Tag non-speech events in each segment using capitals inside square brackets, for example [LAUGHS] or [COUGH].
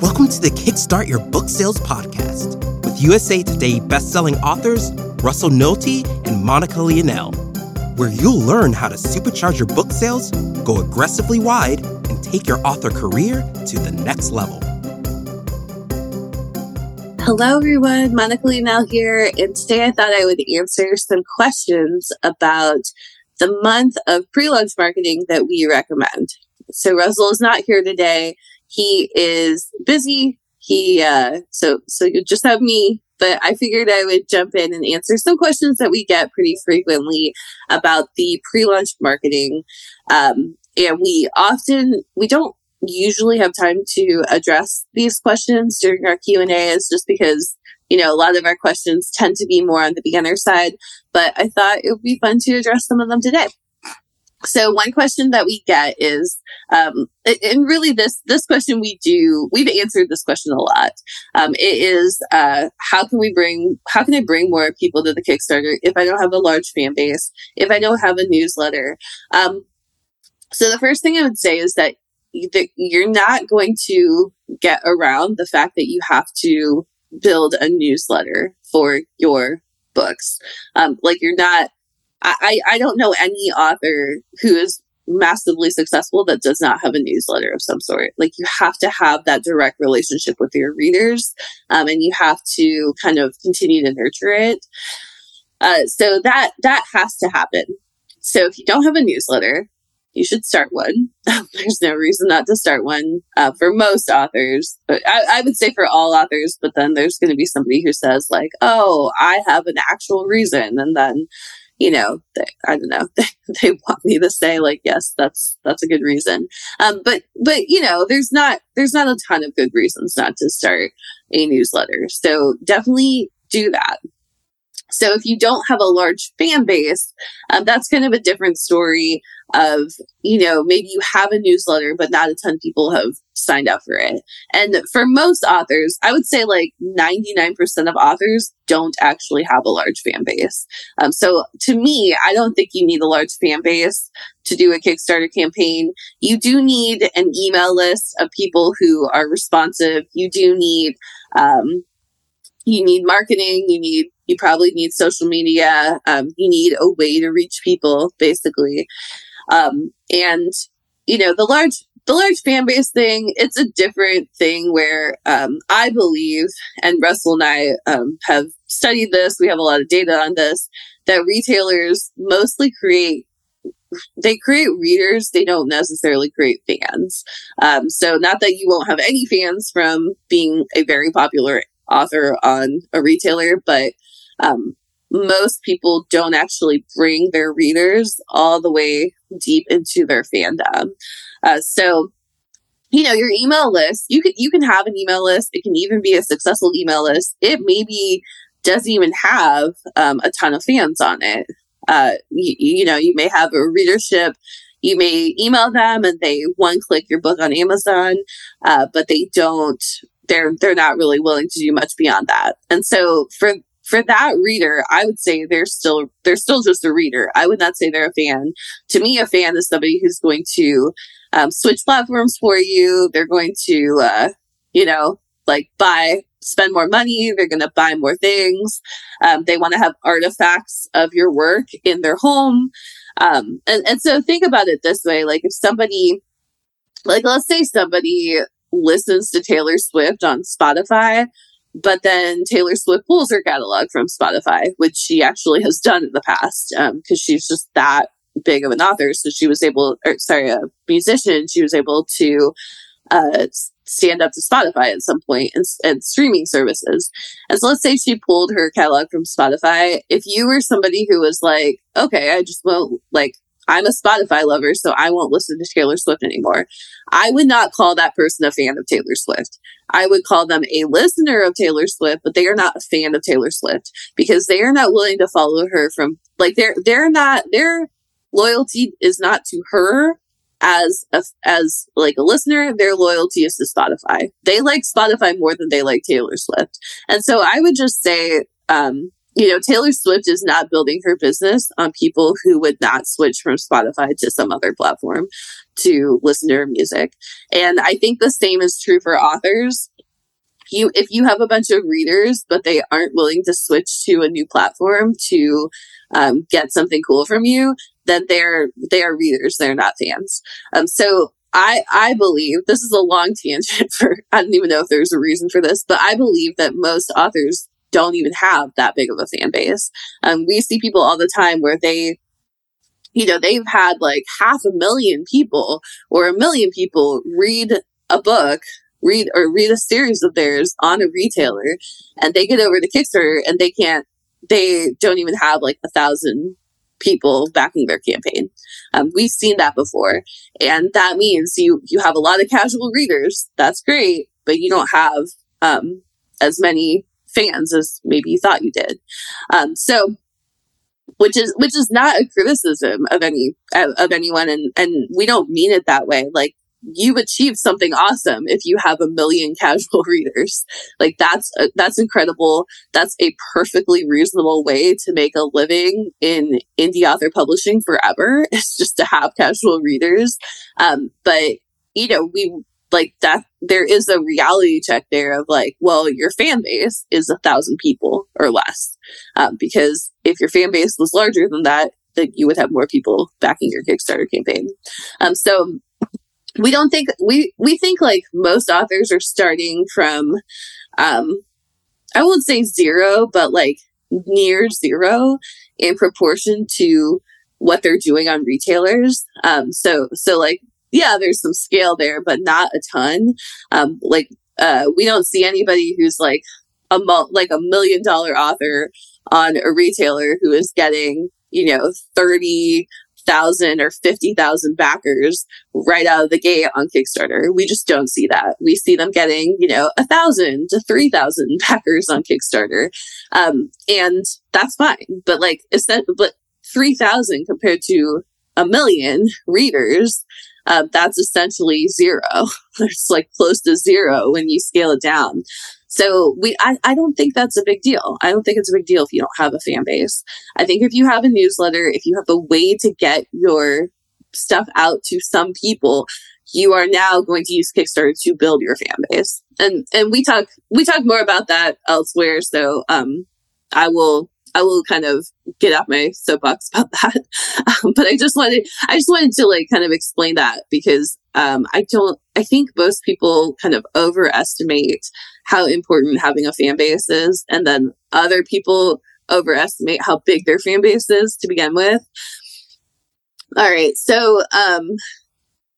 Welcome to the Kickstart Your Book Sales podcast with USA Today bestselling authors Russell Nohelty and Monica Leonelle, where you'll learn how to supercharge your book sales, go aggressively wide, and take your author career to the next level. Hello, everyone. Monica Leonelle here, and today I thought I would answer some questions about the month of pre launch marketing that we recommend. So, Russell is not here today he is busy. He uh, so so you just have me, but I figured I would jump in and answer some questions that we get pretty frequently about the pre-launch marketing. Um, and we often we don't usually have time to address these questions during our Q and A's, just because you know a lot of our questions tend to be more on the beginner side. But I thought it would be fun to address some of them today. So one question that we get is, um, and really this this question we do we've answered this question a lot. Um, it is uh, how can we bring how can I bring more people to the Kickstarter if I don't have a large fan base if I don't have a newsletter. Um, so the first thing I would say is that you're not going to get around the fact that you have to build a newsletter for your books. Um, like you're not I, I don't know any author who is massively successful that does not have a newsletter of some sort. Like you have to have that direct relationship with your readers, um, and you have to kind of continue to nurture it. Uh, so that that has to happen. So if you don't have a newsletter, you should start one. [LAUGHS] There's no reason not to start one uh, for most authors. But I, I, would say for all authors, but then there's going to be somebody who says like, "Oh, I have an actual reason," and then you know, they, I don't know, [LAUGHS] they, they want me to say like, yes, that's, that's a good reason. Um, but, but, you know, there's not, there's not a ton of good reasons not to start a newsletter. So definitely do that. So if you don't have a large fan base, um, that's kind of a different story of, you know, maybe you have a newsletter, but not a ton of people have signed up for it. And for most authors, I would say like 99% of authors don't actually have a large fan base. Um, so to me, I don't think you need a large fan base to do a Kickstarter campaign. You do need an email list of people who are responsive. You do need, um, you need marketing. You need, you probably need social media. Um, you need a way to reach people, basically. Um, and you know, the large the large fan base thing, it's a different thing where um, I believe, and Russell and I um, have studied this, we have a lot of data on this, that retailers mostly create they create readers they don't necessarily create fans um, so not that you won't have any fans from being a very popular author on a retailer but um, most people don't actually bring their readers all the way deep into their fandom. Uh, so, you know, your email list, you can, you can have an email list. It can even be a successful email list. It maybe doesn't even have um, a ton of fans on it. Uh, you, you know, you may have a readership you may email them and they one click your book on Amazon, uh, but they don't. They're they're not really willing to do much beyond that. And so for for that reader, I would say they're still they're still just a reader. I would not say they're a fan. To me, a fan is somebody who's going to um, switch platforms for you. They're going to, uh, you know, like buy, spend more money. They're going to buy more things. Um, they want to have artifacts of your work in their home. Um, and, and so think about it this way: like if somebody, like let's say somebody listens to Taylor Swift on Spotify but then Taylor Swift pulls her catalog from Spotify, which she actually has done in the past because um, she's just that big of an author. So she was able, or sorry, a musician, she was able to uh, stand up to Spotify at some point and, and streaming services. And so let's say she pulled her catalog from Spotify. If you were somebody who was like, okay, I just won't like I'm a Spotify lover, so I won't listen to Taylor Swift anymore. I would not call that person a fan of Taylor Swift. I would call them a listener of Taylor Swift, but they are not a fan of Taylor Swift because they are not willing to follow her from like they're they're not their loyalty is not to her as a, as like a listener their loyalty is to spotify they like spotify more than they like taylor swift and so i would just say um you know, Taylor Swift is not building her business on people who would not switch from Spotify to some other platform to listen to her music. And I think the same is true for authors. You, if you have a bunch of readers, but they aren't willing to switch to a new platform to um, get something cool from you, then they're they are readers. They're not fans. Um, so I I believe this is a long tangent [LAUGHS] for I don't even know if there's a reason for this, but I believe that most authors don't even have that big of a fan base. Um, we see people all the time where they, you know, they've had like half a million people or a million people read a book, read or read a series of theirs on a retailer, and they get over to Kickstarter and they can't, they don't even have like a thousand people backing their campaign. Um, we've seen that before, and that means you you have a lot of casual readers. That's great, but you don't have um, as many fans as maybe you thought you did. Um, so, which is which is not a criticism of any of anyone, and and we don't mean it that way. Like you've achieved something awesome if you have a million [LAUGHS] casual readers like that's uh, that's incredible that's a perfectly reasonable way to make a living in indie author publishing forever [LAUGHS] it's just to have casual readers um, but you know we like that there is a reality check there of like well your fan base is a thousand people or less. Um, because if your fan base was larger than that then you would have more people backing your kickstarter campaign. Um, so we don't think we we think like most authors are starting from um i won't say zero but like near zero in proportion to what they're doing on retailers. Um so so like yeah there's some scale there but not a ton um like uh we don't see anybody who's like a mul- like a million dollar author on a retailer who is getting you know 30 thousand or fifty thousand backers right out of the gate on Kickstarter. We just don't see that. We see them getting, you know, a thousand to three thousand [LAUGHS] backers on Kickstarter, um, and that's fine. But like, but three thousand compared to a million readers, um, that's essentially zero. [LAUGHS] it's like close to zero when you scale it down. So we, I, I don't think that's a big deal. I don't think it's a big deal if you don't have a fan base. I think if you have a newsletter, if you have a way to get your stuff out to some people, you are now going to use Kickstarter to build your fan base. And and we talk we talk more about that elsewhere. So um I will I will kind of get off my soapbox [LAUGHS] about that. Um, but I just wanted, I just wanted to like kind of explain that because um, I don't, I think most people kind of overestimate how important having a fan base is. And then other people overestimate how big their fan base is to begin with. All right. So, um,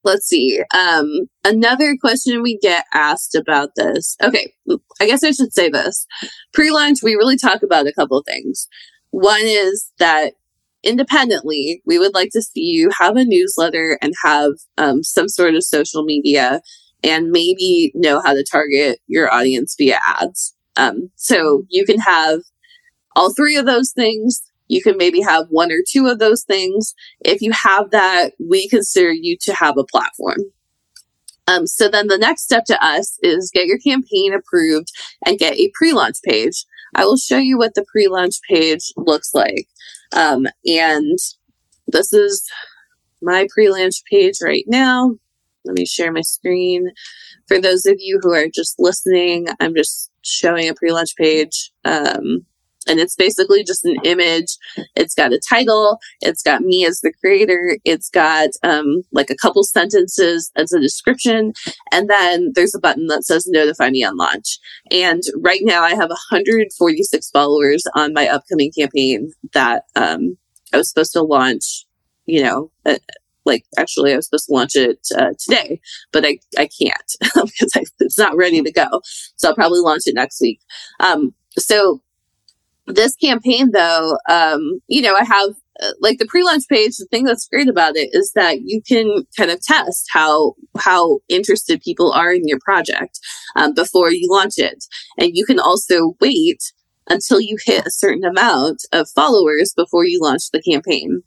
let's see. Um, another question we get asked about this. Okay, I guess I should say this. Pre-launch, we really talk about a couple of things. One is that independently, we would like to see you have a newsletter and have um, some sort of social media and maybe know how to target your audience via ads. Um, so you can have all three of those things you can maybe have one or two of those things. If you have that, we consider you to have a platform. Um, so then the next step to us is get your campaign approved and get a pre-launch page. I will show you what the pre-launch page looks like. Um, and this is my pre-launch page right now. Let me share my screen. For those of you who are just listening, I'm just showing a pre-launch page. Um, and it's basically just an image. It's got a title. It's got me as the creator. It's got um, like a couple sentences as a description. And then there's a button that says notify me on launch. And right now I have 146 followers on my upcoming campaign that um, I was supposed to launch, you know, uh, like actually I was supposed to launch it uh, today, but I, I can't [LAUGHS] because I, it's not ready to go. So I'll probably launch it next week. Um, so this campaign though um, you know i have uh, like the pre-launch page the thing that's great about it is that you can kind of test how how interested people are in your project um, before you launch it. And you can also wait until you hit a certain amount of followers before you launch the campaign.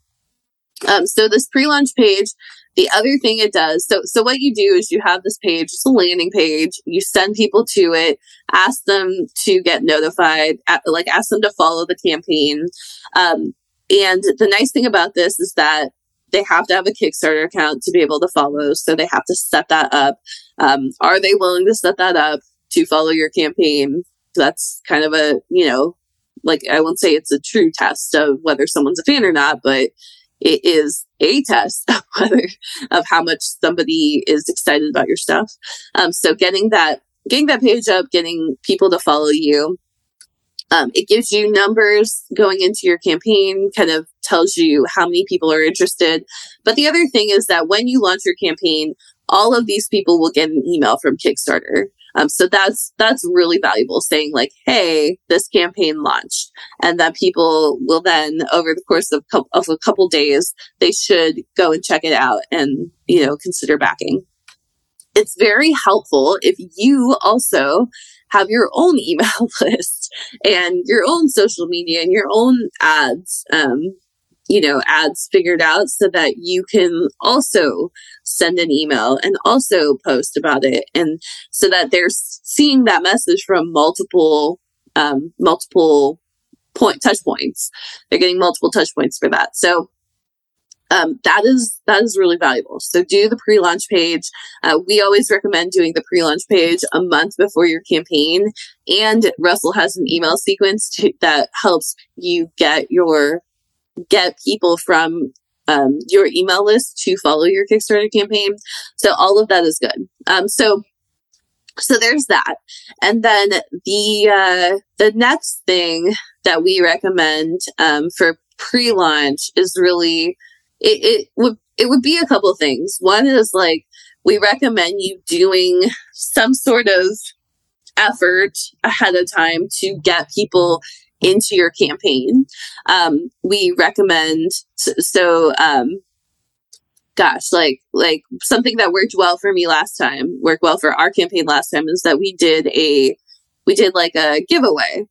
Um, so this pre-launch page the other thing it does, so so what you do is you have this page, it's a landing page. You send people to it, ask them to get notified, like ask them to follow the campaign. Um, and the nice thing about this is that they have to have a Kickstarter account to be able to follow. So they have to set that up. Um, are they willing to set that up to follow your campaign? That's kind of a, you know, like I won't say it's a true test of whether someone's a fan or not, but it is a test [LAUGHS] of whether of how much somebody is excited about your stuff. Um, so getting that getting that page up, getting people to follow you. Um, it gives you numbers going into your campaign, kind of tells you how many people are interested. But the other thing is that when you launch your campaign, all of these people will get an email from Kickstarter. Um, so that's that's really valuable. Saying like, "Hey, this campaign launched," and that people will then, over the course of, co- of a couple days, they should go and check it out and you know consider backing. It's very helpful if you also have your own [LAUGHS] email list and your own social media and your own ads um, you know, ads figured out so that you can also send an email and also post about it. And so that they're seeing that message from multiple, um, multiple point touch points. They're getting multiple touch points for that. So, um, that is that is really valuable. So do the pre-launch page. Uh, we always recommend doing the pre-launch page a month before your campaign. And Russell has an email sequence to, that helps you get your get people from um, your email list to follow your Kickstarter campaign. So all of that is good. Um, so so there's that, and then the uh, the next thing that we recommend um, for pre-launch is really it, it would it would be a couple things. One is like we recommend you doing some sort of effort ahead of time to get people into your campaign. Um, we recommend so um, gosh, like like something that worked well for me last time, worked well for our campaign last time is that we did a we did like a giveaway.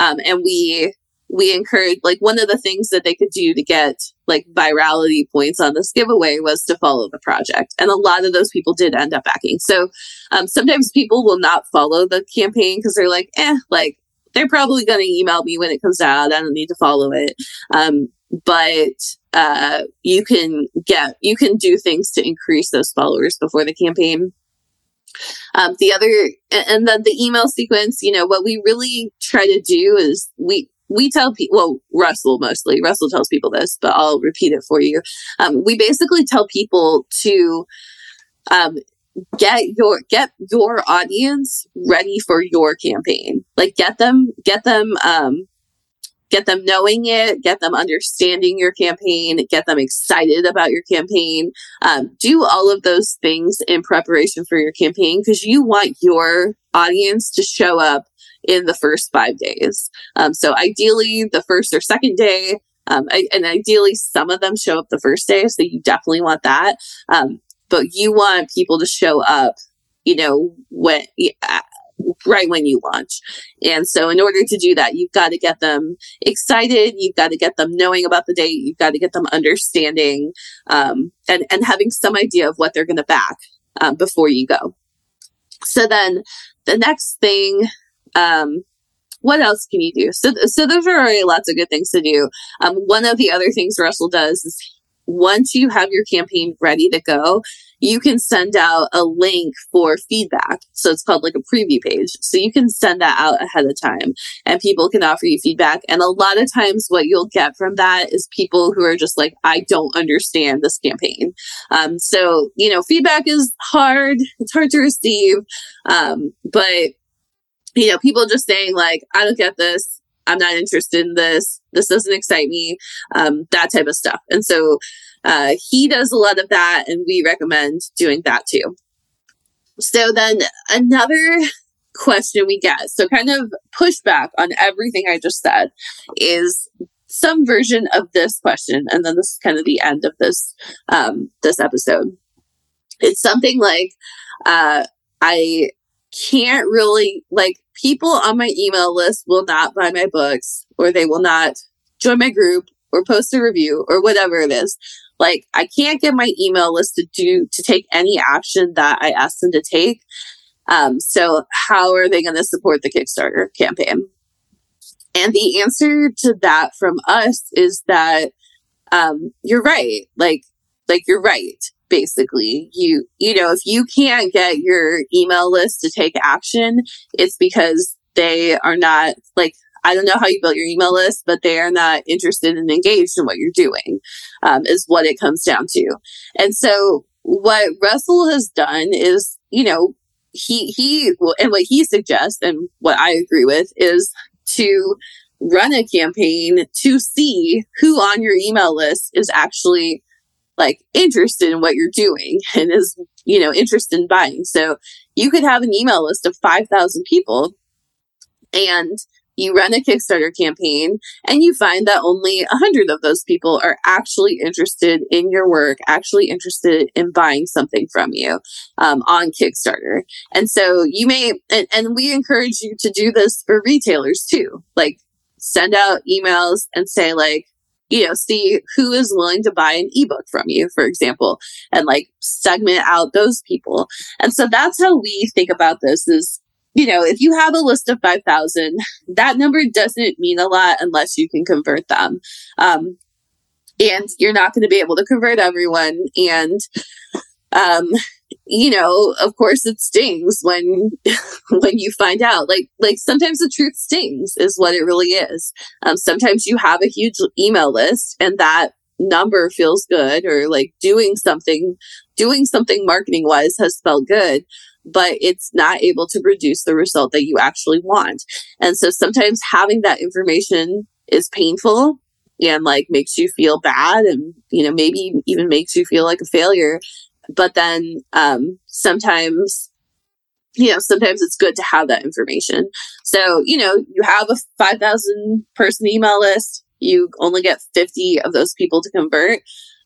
Um, and we we encouraged like one of the things that they could do to get like virality points on this giveaway was to follow the project and a lot of those people did end up backing so um, sometimes people will not follow the campaign because they're like eh like they're probably going to email me when it comes out. I don't need to follow it. Um, but uh, you can get you can do things to increase those followers before the campaign. Um, the other and then the email sequence, you know, what we really try to do is we we tell people, well, Russell mostly, Russell tells people this, but I'll repeat it for you. Um, we basically tell people to um, get your get your audience ready for your campaign. Like get them get them um get them knowing it get them understanding your campaign get them excited about your campaign. Um, do all of those things in preparation for your campaign because you want your audience to show up in the first five days. Um, so ideally the first or second day um, and ideally some of them show up the first day so you definitely want that. Um, but you want people to show up, you know, when right when you launch. And so in order to do that, you've got to get them excited. You've got to get them knowing about the date. You've got to get them understanding um, and, and having some idea of what they're going to back um, before you go. So then the next thing, um, what else can you do? So, so those are lots of good things to do. Um, one of the other things Russell does is once you have your campaign ready to go, you can send out a link for feedback. So it's called like a preview page. So you can send that out ahead of time and people can offer you feedback. And a lot of times what you'll get from that is people who are just like, I don't understand this campaign. Um, so, you know, feedback is hard. It's hard to receive. Um, but you know, people just saying like, I don't get this. I'm not interested in this. This doesn't excite me. Um, that type of stuff. And so uh, he does a lot of that, and we recommend doing that too. So then another question we get, so kind of pushback on everything I just said, is some version of this question, and then this is kind of the end of this um, this episode. It's something like, uh, I can't really like people on my email list will not buy my books or they will not join my group or post a review or whatever it is. Like I can't get my email list to do to take any action that I ask them to take. Um, so how are they going to support the Kickstarter campaign? And the answer to that from us is that um, you're right. Like, like you're right. Basically, you you know, if you can't get your email list to take action, it's because they are not like I don't know how you built your email list, but they are not interested and engaged in what you're doing, um, is what it comes down to. And so what Russell has done is, you know, he, he, and what he suggests and what I agree with is to run a campaign to see who on your email list is actually like interested in what you're doing [LAUGHS] and is, you know, interested in buying. So you could have an email list of 5,000 people and you run a Kickstarter campaign and you find that only a hundred of those people are actually interested in your work, actually interested in buying something from you um, on Kickstarter. And so you may, and, and we encourage you to do this for retailers too. Like send out emails and say like, you know, see who is willing to buy an ebook from you, for example, and like segment out those people. And so that's how we think about this is you know, if you have a list of 5,000, that number doesn't mean a lot unless you can convert them. Um, and you're not going to be able to convert everyone. And, um, you know, of course it stings when, [LAUGHS] when you find out, like, like sometimes the truth stings is what it really is. Um, sometimes you have a huge email list and that number feels good or like doing something, doing something marketing wise has felt good but it's not able to produce the result that you actually want. And so sometimes having that information is painful and like makes you feel bad and, you know, maybe even makes you feel like a failure. But then, um, sometimes, you know, sometimes it's good to have that information. So, you know, you have a 5,000 person email list. You only get 50 of those people to convert.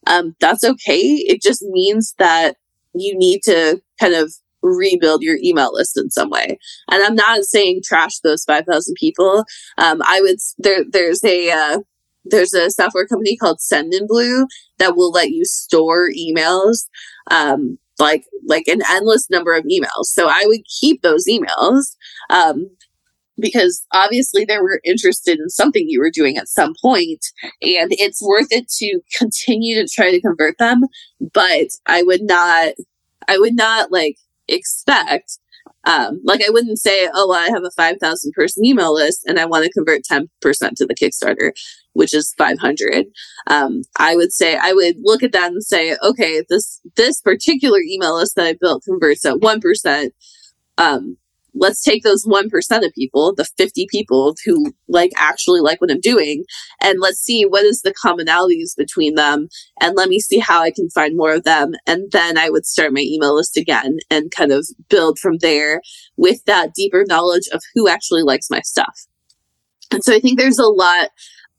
Um, that's okay. It just means that you need to kind of rebuild your email list in some way. And I'm not saying trash those 5,000 people. Um, I would, there, there's a, uh, there's a software company called Sendinblue that will let you store emails, um, like, like an endless number of emails. So I would keep those emails, um, because obviously they were interested in something you were doing at some point and it's worth it to continue to try to convert them but i would not i would not like expect. Um, like I wouldn't say, oh, well, I have a 5,000 person email list and I want to convert 10% to the Kickstarter, which is 500. Um, I would say, I would look at that and say, okay, this, this particular email list that I built converts at 1%. Um, let's take those 1% of people, the 50 people who like actually like what I'm doing, and let's see what is the commonalities between them. And let me see how I can find more of them. And then I would start my email list again and kind of build from there with that deeper knowledge of who actually likes my stuff. And so I think there's a lot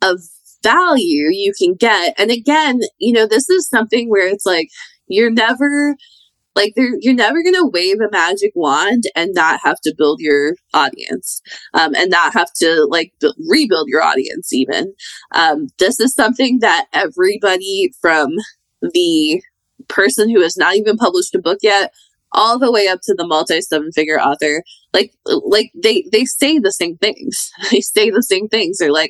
of value you can get. And again, you know, this is something where it's like, you're never like you're never going to wave a magic wand and not have to build your audience um, and not have to like b- rebuild your audience even. Um, this is something that everybody from the person who has not even published a book yet all the way up to the multi seven figure author like like they they say the same things [LAUGHS] they say the same things they're like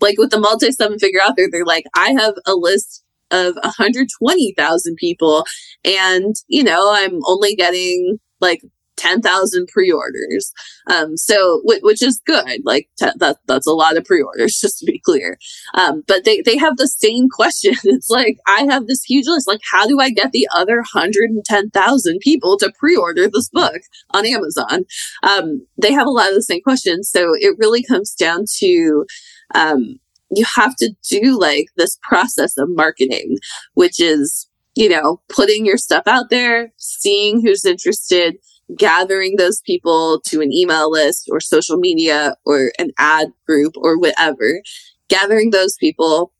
like with the multi seven figure author they're like i have a list of 120,000 people. And, you know, I'm only getting like 10,000 pre-orders. Um, so, w- which is good. Like t- that, that's a lot of pre-orders, [LAUGHS] just to be clear. Um, but they, they have the same question. [LAUGHS] It's like, I have this huge list. Like, how do I get the other 110,000 people to pre-order this book on Amazon? Um, they have a lot of the same questions. So it really comes down to, um, you have to do like this process of marketing, which is, you know, putting your stuff out there, seeing who's interested, gathering those people to an email list or social media or an ad group or whatever, gathering those people,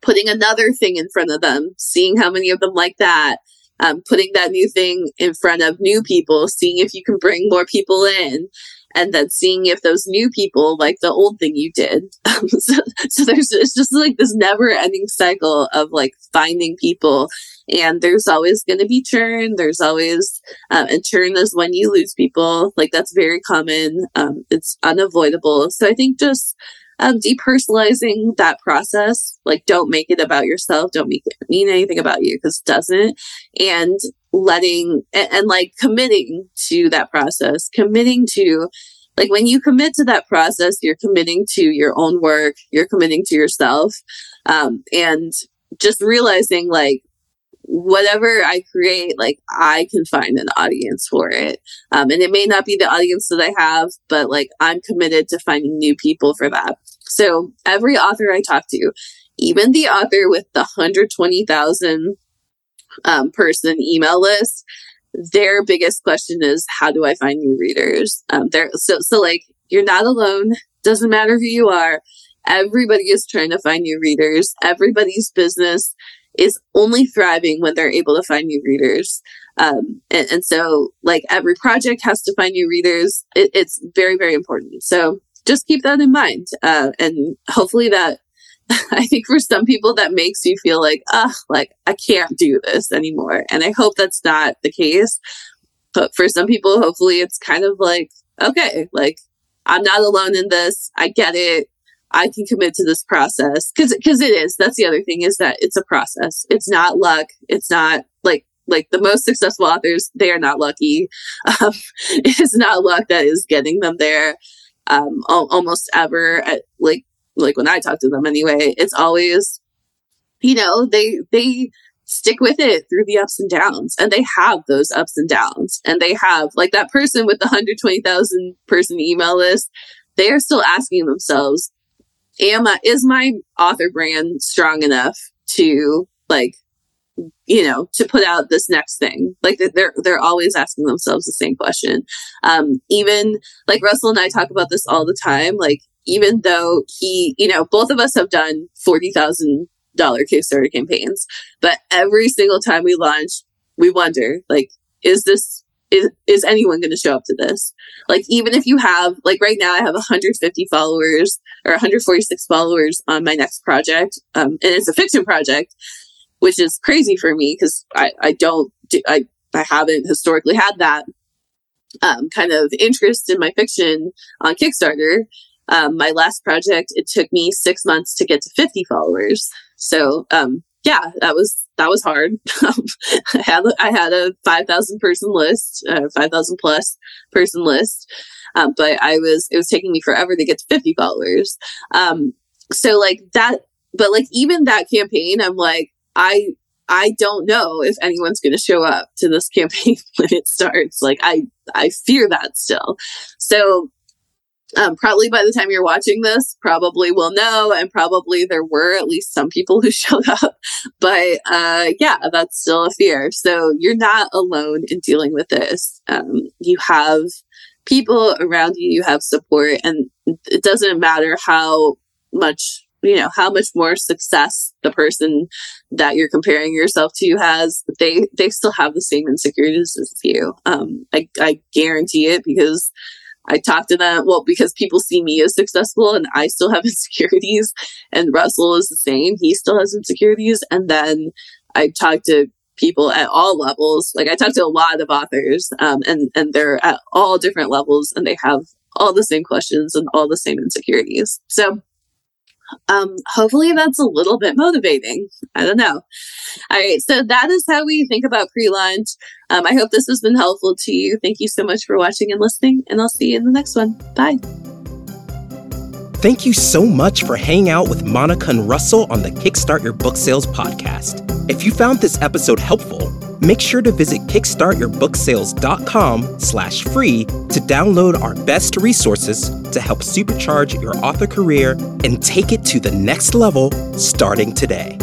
putting another thing in front of them, seeing how many of them like that, um, putting that new thing in front of new people, seeing if you can bring more people in, and then seeing if those new people like the old thing you did. [LAUGHS] so, so there's it's just like this never ending cycle of like finding people and there's always going to be churn. There's always, uh, and churn is when you lose people. Like that's very common. Um, it's unavoidable. So I think just, um, depersonalizing that process, like don't make it about yourself. Don't make it mean anything about you because it doesn't. And letting, and, and like committing to that process, committing to, like when you commit to that process, you're committing to your own work, you're committing to yourself. Um, and just realizing like whatever I create, like I can find an audience for it. Um, and it may not be the audience that I have, but like I'm committed to finding new people for that. So every author I talk to, even the author with the 120,000 um, person email list, their biggest question is, how do I find new readers? Um, there, so, so like you're not alone. Doesn't matter who you are. Everybody is trying to find new readers. Everybody's business is only thriving when they're able to find new readers. Um, and, and, so, like, every project has to find new readers. It, it's very, very important. So, just keep that in mind. Uh, and hopefully, that [LAUGHS] I think for some people, that makes you feel like, ah, like, I can't do this anymore. And I hope that's not the case. But for some people, hopefully, it's kind of like, okay, like, I'm not alone in this. I get it. I can commit to this process because because it is. That's the other thing is that it's a process. It's not luck. It's not like like the most successful authors. They are not lucky. [LAUGHS] Um, it is not luck that is getting them there. Um, al- almost ever. At, like like when I talk to them anyway, it's always you know they they stick with it through the ups and downs and they have those ups and downs and they have like that person with the 120,000 person email list they are still asking themselves am I, is my author brand strong enough to like, you know, to put out this next thing? Like they're, they're always asking themselves the same question. Um, even like Russell and I talk about this all the time. Like, even though he, you know, both of us have done $40,000 Kickstarter campaigns, but every single time we launch, we wonder, like, is this is, is anyone going to show up to this? Like, even if you have, like right now, I have 150 followers or 146 followers on my next project. Um, and it's a fiction project, which is crazy for me because I, I don't, do, I, I haven't historically had that, um, kind of interest in my fiction on Kickstarter. Um, my last project, it took me six months to get to 50 followers. So, um, yeah, that was that was hard. [LAUGHS] I had I had a five thousand person list, uh, five thousand plus person list, um, but I was it was taking me forever to get to fifty followers. Um, so like that, but like even that campaign, I'm like I I don't know if anyone's going to show up to this [LAUGHS] campaign when it starts. Like I I fear that still. So um, probably by the time you're watching this, probably will know, and probably there were at least some people [LAUGHS] who showed up. But uh, yeah, that's still a fear. So you're not alone in dealing with this. Um, you have people around you, you have support, and it doesn't matter how much you know how much more success the person that you're comparing yourself to has they they still have the same insecurities as you um i, I guarantee it because I talk to them, well, because people see me as successful and I still have [LAUGHS] insecurities. And Russell is the same. He still has insecurities. And then I talk to people at all levels. Like I talk to a lot of authors, um, and, and they're at all different levels and they have all the same questions and all the same insecurities. So um, hopefully that's a little bit motivating. I don't know. All right. So that is how we think about pre launch. Um, I hope this has been helpful to you. Thank you so much for watching and listening, and I'll see you in the next one. Bye. Thank you so much for hanging out with Monica and Russell on the Kickstart Your Book Sales podcast. If you found this episode helpful, make sure to visit kickstartyourbooksales.com slash free to download our best resources to help supercharge your author career and take it to the next level starting today.